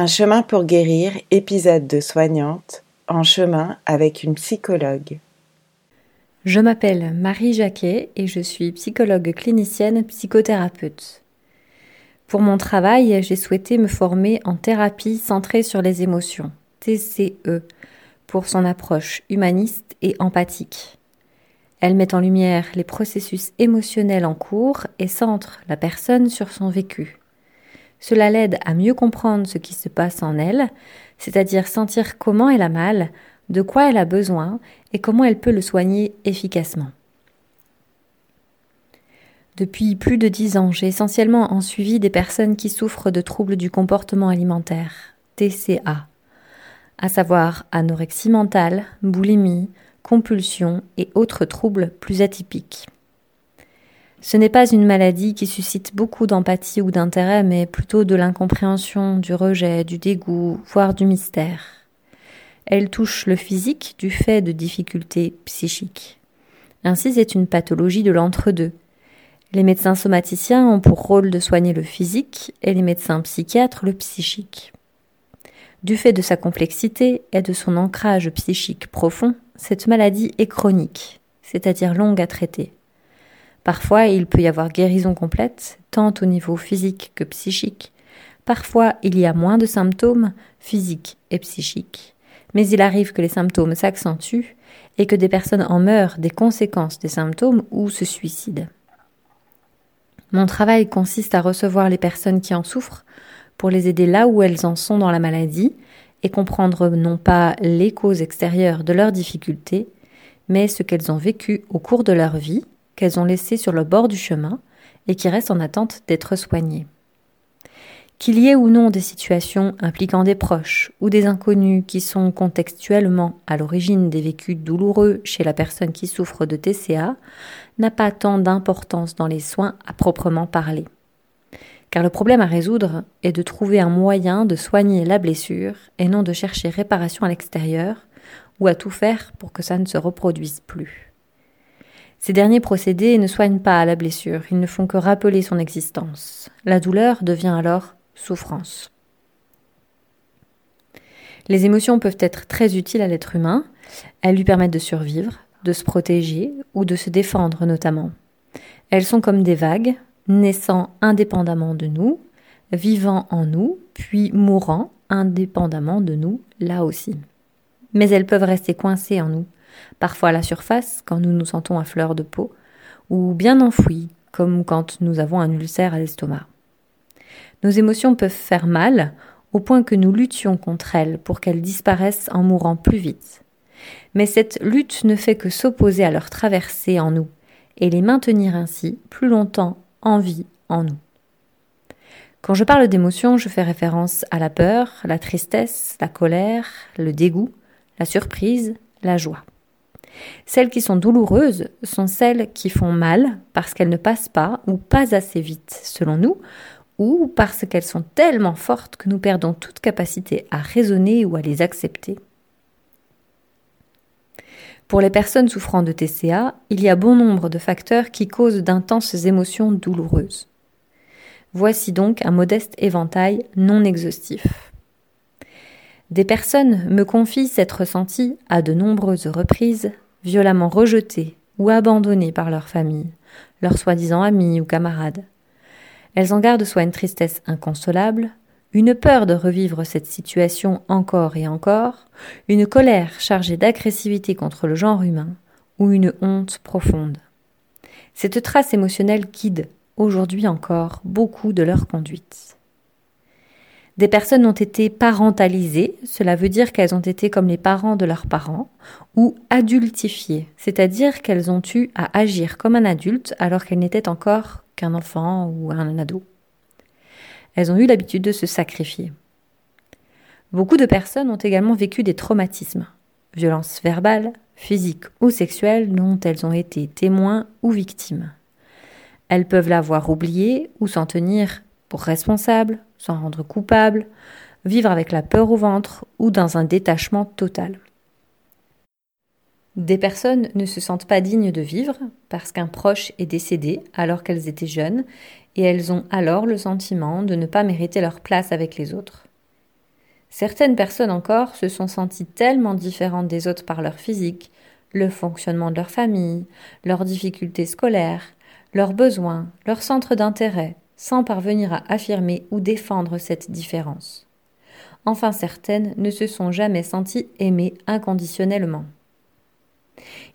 Un chemin pour guérir, épisode de soignante, en chemin avec une psychologue. Je m'appelle Marie Jacquet et je suis psychologue clinicienne psychothérapeute. Pour mon travail, j'ai souhaité me former en thérapie centrée sur les émotions, TCE, pour son approche humaniste et empathique. Elle met en lumière les processus émotionnels en cours et centre la personne sur son vécu. Cela l'aide à mieux comprendre ce qui se passe en elle, c'est-à-dire sentir comment elle a mal, de quoi elle a besoin et comment elle peut le soigner efficacement. Depuis plus de dix ans, j'ai essentiellement en suivi des personnes qui souffrent de troubles du comportement alimentaire, TCA, à savoir anorexie mentale, boulimie, compulsions et autres troubles plus atypiques. Ce n'est pas une maladie qui suscite beaucoup d'empathie ou d'intérêt, mais plutôt de l'incompréhension, du rejet, du dégoût, voire du mystère. Elle touche le physique du fait de difficultés psychiques. Ainsi, c'est une pathologie de l'entre-deux. Les médecins somaticiens ont pour rôle de soigner le physique et les médecins psychiatres le psychique. Du fait de sa complexité et de son ancrage psychique profond, cette maladie est chronique, c'est-à-dire longue à traiter. Parfois, il peut y avoir guérison complète, tant au niveau physique que psychique. Parfois, il y a moins de symptômes physiques et psychiques. Mais il arrive que les symptômes s'accentuent et que des personnes en meurent des conséquences des symptômes ou se suicident. Mon travail consiste à recevoir les personnes qui en souffrent pour les aider là où elles en sont dans la maladie et comprendre non pas les causes extérieures de leurs difficultés, mais ce qu'elles ont vécu au cours de leur vie, qu'elles ont laissé sur le bord du chemin et qui restent en attente d'être soignées. Qu'il y ait ou non des situations impliquant des proches ou des inconnus qui sont contextuellement à l'origine des vécus douloureux chez la personne qui souffre de TCA n'a pas tant d'importance dans les soins à proprement parler car le problème à résoudre est de trouver un moyen de soigner la blessure et non de chercher réparation à l'extérieur ou à tout faire pour que ça ne se reproduise plus. Ces derniers procédés ne soignent pas la blessure, ils ne font que rappeler son existence. La douleur devient alors souffrance. Les émotions peuvent être très utiles à l'être humain, elles lui permettent de survivre, de se protéger ou de se défendre notamment. Elles sont comme des vagues, naissant indépendamment de nous, vivant en nous, puis mourant indépendamment de nous, là aussi. Mais elles peuvent rester coincées en nous, parfois à la surface, quand nous nous sentons à fleur de peau, ou bien enfouies, comme quand nous avons un ulcère à l'estomac. Nos émotions peuvent faire mal, au point que nous luttions contre elles pour qu'elles disparaissent en mourant plus vite. Mais cette lutte ne fait que s'opposer à leur traversée en nous, et les maintenir ainsi plus longtemps envie en nous. Quand je parle d'émotions, je fais référence à la peur, la tristesse, la colère, le dégoût, la surprise, la joie. Celles qui sont douloureuses sont celles qui font mal parce qu'elles ne passent pas ou pas assez vite selon nous, ou parce qu'elles sont tellement fortes que nous perdons toute capacité à raisonner ou à les accepter. Pour les personnes souffrant de TCA, il y a bon nombre de facteurs qui causent d'intenses émotions douloureuses. Voici donc un modeste éventail non exhaustif. Des personnes me confient s'être senties, à de nombreuses reprises, violemment rejetées ou abandonnées par leur famille, leurs soi-disant amis ou camarades. Elles en gardent soit une tristesse inconsolable, une peur de revivre cette situation encore et encore, une colère chargée d'agressivité contre le genre humain, ou une honte profonde. Cette trace émotionnelle guide, aujourd'hui encore, beaucoup de leur conduite. Des personnes ont été parentalisées, cela veut dire qu'elles ont été comme les parents de leurs parents, ou adultifiées, c'est-à-dire qu'elles ont eu à agir comme un adulte alors qu'elles n'étaient encore qu'un enfant ou un ado. Elles ont eu l'habitude de se sacrifier. Beaucoup de personnes ont également vécu des traumatismes, violences verbales, physiques ou sexuelles dont elles ont été témoins ou victimes. Elles peuvent l'avoir oublié ou s'en tenir pour responsable, s'en rendre coupable, vivre avec la peur au ventre ou dans un détachement total. Des personnes ne se sentent pas dignes de vivre parce qu'un proche est décédé alors qu'elles étaient jeunes et elles ont alors le sentiment de ne pas mériter leur place avec les autres. Certaines personnes encore se sont senties tellement différentes des autres par leur physique, le fonctionnement de leur famille, leurs difficultés scolaires, leurs besoins, leurs centres d'intérêt, sans parvenir à affirmer ou défendre cette différence. Enfin certaines ne se sont jamais senties aimées inconditionnellement.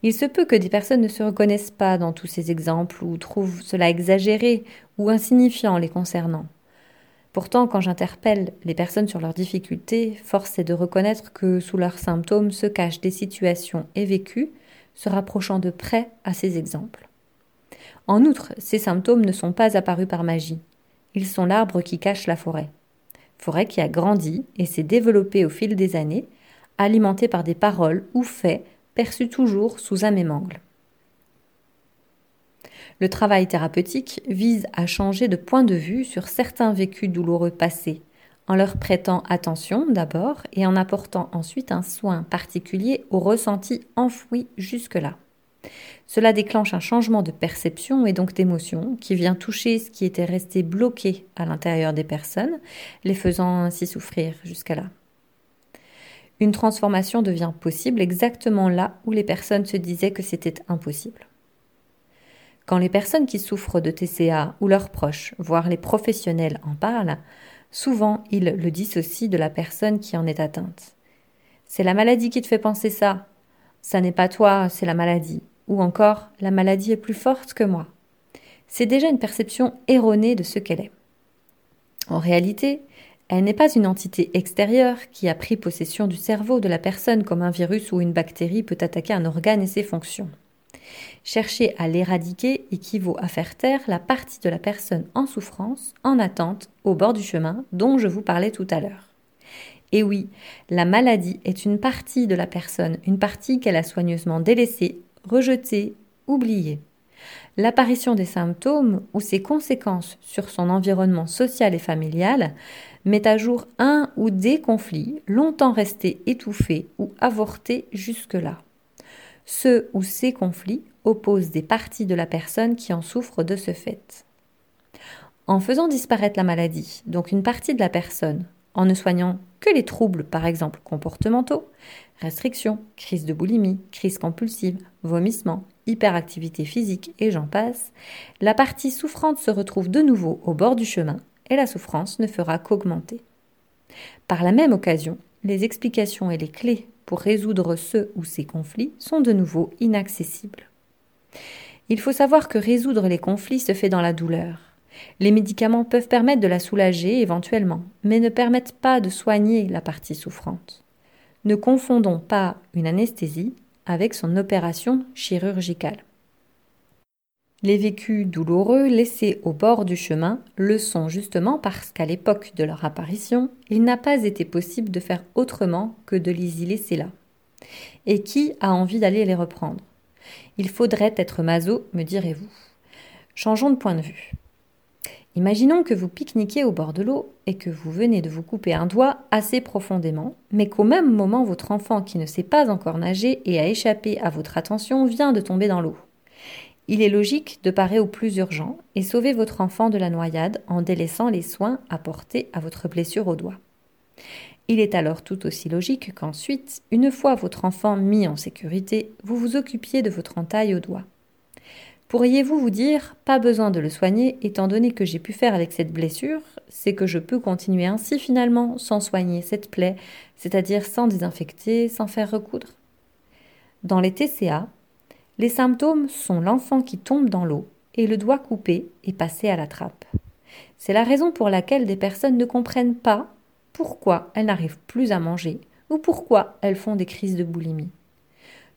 Il se peut que des personnes ne se reconnaissent pas dans tous ces exemples ou trouvent cela exagéré ou insignifiant les concernant. Pourtant, quand j'interpelle les personnes sur leurs difficultés, force est de reconnaître que sous leurs symptômes se cachent des situations et vécues se rapprochant de près à ces exemples. En outre, ces symptômes ne sont pas apparus par magie. Ils sont l'arbre qui cache la forêt. Forêt qui a grandi et s'est développée au fil des années, alimentée par des paroles ou faits perçus toujours sous un même angle. Le travail thérapeutique vise à changer de point de vue sur certains vécus douloureux passés, en leur prêtant attention d'abord et en apportant ensuite un soin particulier aux ressentis enfouis jusque-là. Cela déclenche un changement de perception et donc d'émotion qui vient toucher ce qui était resté bloqué à l'intérieur des personnes, les faisant ainsi souffrir jusqu'à là. Une transformation devient possible exactement là où les personnes se disaient que c'était impossible. Quand les personnes qui souffrent de TCA ou leurs proches, voire les professionnels en parlent, souvent ils le dissocient de la personne qui en est atteinte. C'est la maladie qui te fait penser ça. Ça n'est pas toi, c'est la maladie. Ou encore, la maladie est plus forte que moi. C'est déjà une perception erronée de ce qu'elle est. En réalité, elle n'est pas une entité extérieure qui a pris possession du cerveau de la personne comme un virus ou une bactérie peut attaquer un organe et ses fonctions. Chercher à l'éradiquer équivaut à faire taire la partie de la personne en souffrance, en attente, au bord du chemin dont je vous parlais tout à l'heure. Et oui, la maladie est une partie de la personne, une partie qu'elle a soigneusement délaissée, rejetée, oubliée. L'apparition des symptômes ou ses conséquences sur son environnement social et familial met à jour un ou des conflits longtemps restés étouffés ou avortés jusque-là. Ce ou ces conflits opposent des parties de la personne qui en souffre de ce fait. En faisant disparaître la maladie, donc une partie de la personne, en ne soignant que les troubles, par exemple comportementaux, restrictions, crise de boulimie, crise compulsive, vomissement, hyperactivité physique et j'en passe, la partie souffrante se retrouve de nouveau au bord du chemin et la souffrance ne fera qu'augmenter. Par la même occasion, les explications et les clés pour résoudre ce ou ces conflits sont de nouveau inaccessibles. Il faut savoir que résoudre les conflits se fait dans la douleur. Les médicaments peuvent permettre de la soulager éventuellement, mais ne permettent pas de soigner la partie souffrante. Ne confondons pas une anesthésie avec son opération chirurgicale. Les vécus douloureux laissés au bord du chemin le sont justement parce qu'à l'époque de leur apparition, il n'a pas été possible de faire autrement que de les y laisser là. Et qui a envie d'aller les reprendre? Il faudrait être maso, me direz-vous. Changeons de point de vue. Imaginons que vous pique-niquez au bord de l'eau et que vous venez de vous couper un doigt assez profondément, mais qu'au même moment votre enfant qui ne sait pas encore nager et a échappé à votre attention vient de tomber dans l'eau. Il est logique de parer au plus urgent et sauver votre enfant de la noyade en délaissant les soins apportés à votre blessure au doigt. Il est alors tout aussi logique qu'ensuite, une fois votre enfant mis en sécurité, vous vous occupiez de votre entaille au doigt. Pourriez-vous vous dire, pas besoin de le soigner, étant donné que j'ai pu faire avec cette blessure, c'est que je peux continuer ainsi finalement sans soigner cette plaie, c'est-à-dire sans désinfecter, sans faire recoudre? Dans les TCA, les symptômes sont l'enfant qui tombe dans l'eau et le doigt coupé et passé à la trappe. C'est la raison pour laquelle des personnes ne comprennent pas pourquoi elles n'arrivent plus à manger ou pourquoi elles font des crises de boulimie.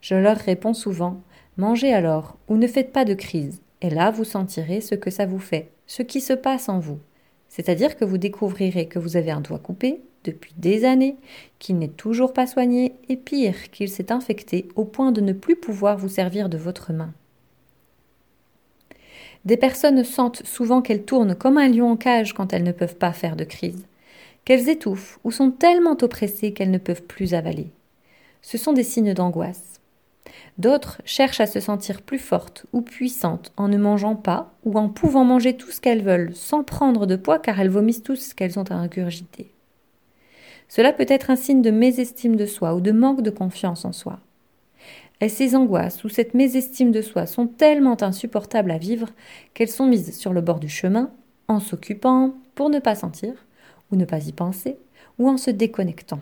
Je leur réponds souvent Mangez alors ou ne faites pas de crise, et là vous sentirez ce que ça vous fait, ce qui se passe en vous. C'est-à-dire que vous découvrirez que vous avez un doigt coupé, depuis des années, qu'il n'est toujours pas soigné et pire qu'il s'est infecté au point de ne plus pouvoir vous servir de votre main. Des personnes sentent souvent qu'elles tournent comme un lion en cage quand elles ne peuvent pas faire de crise, qu'elles étouffent ou sont tellement oppressées qu'elles ne peuvent plus avaler. Ce sont des signes d'angoisse. D'autres cherchent à se sentir plus fortes ou puissantes en ne mangeant pas ou en pouvant manger tout ce qu'elles veulent sans prendre de poids car elles vomissent tout ce qu'elles ont à ingurgiter. Cela peut être un signe de mésestime de soi ou de manque de confiance en soi. Et ces angoisses ou cette mésestime de soi sont tellement insupportables à vivre qu'elles sont mises sur le bord du chemin en s'occupant pour ne pas sentir ou ne pas y penser ou en se déconnectant.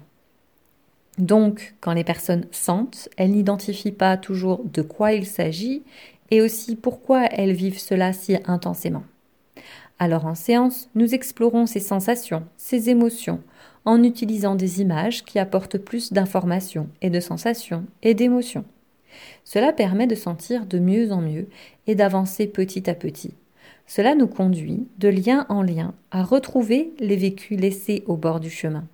Donc, quand les personnes sentent, elles n'identifient pas toujours de quoi il s'agit et aussi pourquoi elles vivent cela si intensément. Alors en séance, nous explorons ces sensations, ces émotions, en utilisant des images qui apportent plus d'informations et de sensations et d'émotions. Cela permet de sentir de mieux en mieux et d'avancer petit à petit. Cela nous conduit, de lien en lien, à retrouver les vécus laissés au bord du chemin.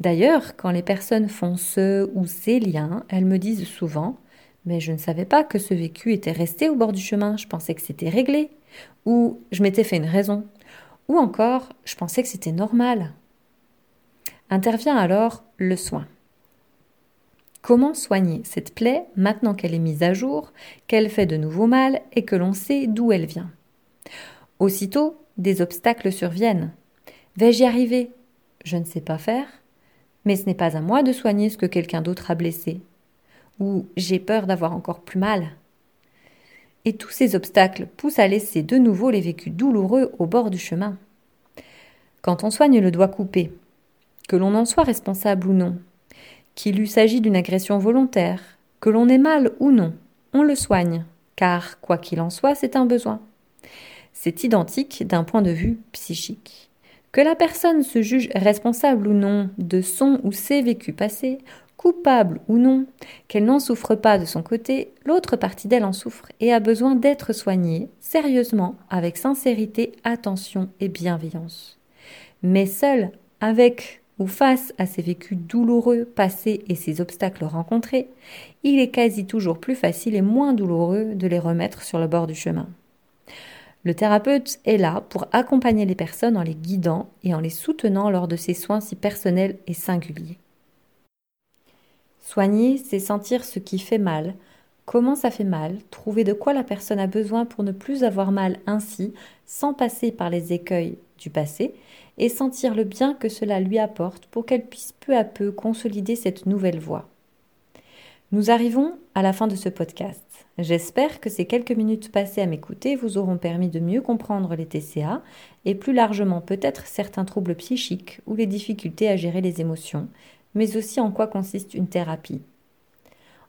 D'ailleurs, quand les personnes font ce ou ces liens, elles me disent souvent Mais je ne savais pas que ce vécu était resté au bord du chemin, je pensais que c'était réglé, ou je m'étais fait une raison, ou encore je pensais que c'était normal. Intervient alors le soin. Comment soigner cette plaie maintenant qu'elle est mise à jour, qu'elle fait de nouveau mal et que l'on sait d'où elle vient? Aussitôt, des obstacles surviennent. Vais-je y arriver? Je ne sais pas faire. Mais ce n'est pas à moi de soigner ce que quelqu'un d'autre a blessé. Ou j'ai peur d'avoir encore plus mal. Et tous ces obstacles poussent à laisser de nouveau les vécus douloureux au bord du chemin. Quand on soigne le doigt coupé, que l'on en soit responsable ou non, qu'il eût s'agit d'une agression volontaire, que l'on ait mal ou non, on le soigne, car, quoi qu'il en soit, c'est un besoin. C'est identique d'un point de vue psychique. Que la personne se juge responsable ou non de son ou ses vécus passés, coupable ou non, qu'elle n'en souffre pas de son côté, l'autre partie d'elle en souffre et a besoin d'être soignée sérieusement, avec sincérité, attention et bienveillance. Mais seule, avec ou face à ces vécus douloureux passés et ces obstacles rencontrés, il est quasi toujours plus facile et moins douloureux de les remettre sur le bord du chemin. Le thérapeute est là pour accompagner les personnes en les guidant et en les soutenant lors de ces soins si personnels et singuliers. Soigner, c'est sentir ce qui fait mal, comment ça fait mal, trouver de quoi la personne a besoin pour ne plus avoir mal ainsi, sans passer par les écueils du passé, et sentir le bien que cela lui apporte pour qu'elle puisse peu à peu consolider cette nouvelle voie. Nous arrivons à la fin de ce podcast. J'espère que ces quelques minutes passées à m'écouter vous auront permis de mieux comprendre les TCA et plus largement peut-être certains troubles psychiques ou les difficultés à gérer les émotions, mais aussi en quoi consiste une thérapie.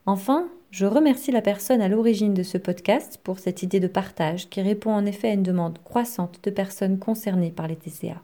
Enfin, je remercie la personne à l'origine de ce podcast pour cette idée de partage qui répond en effet à une demande croissante de personnes concernées par les TCA.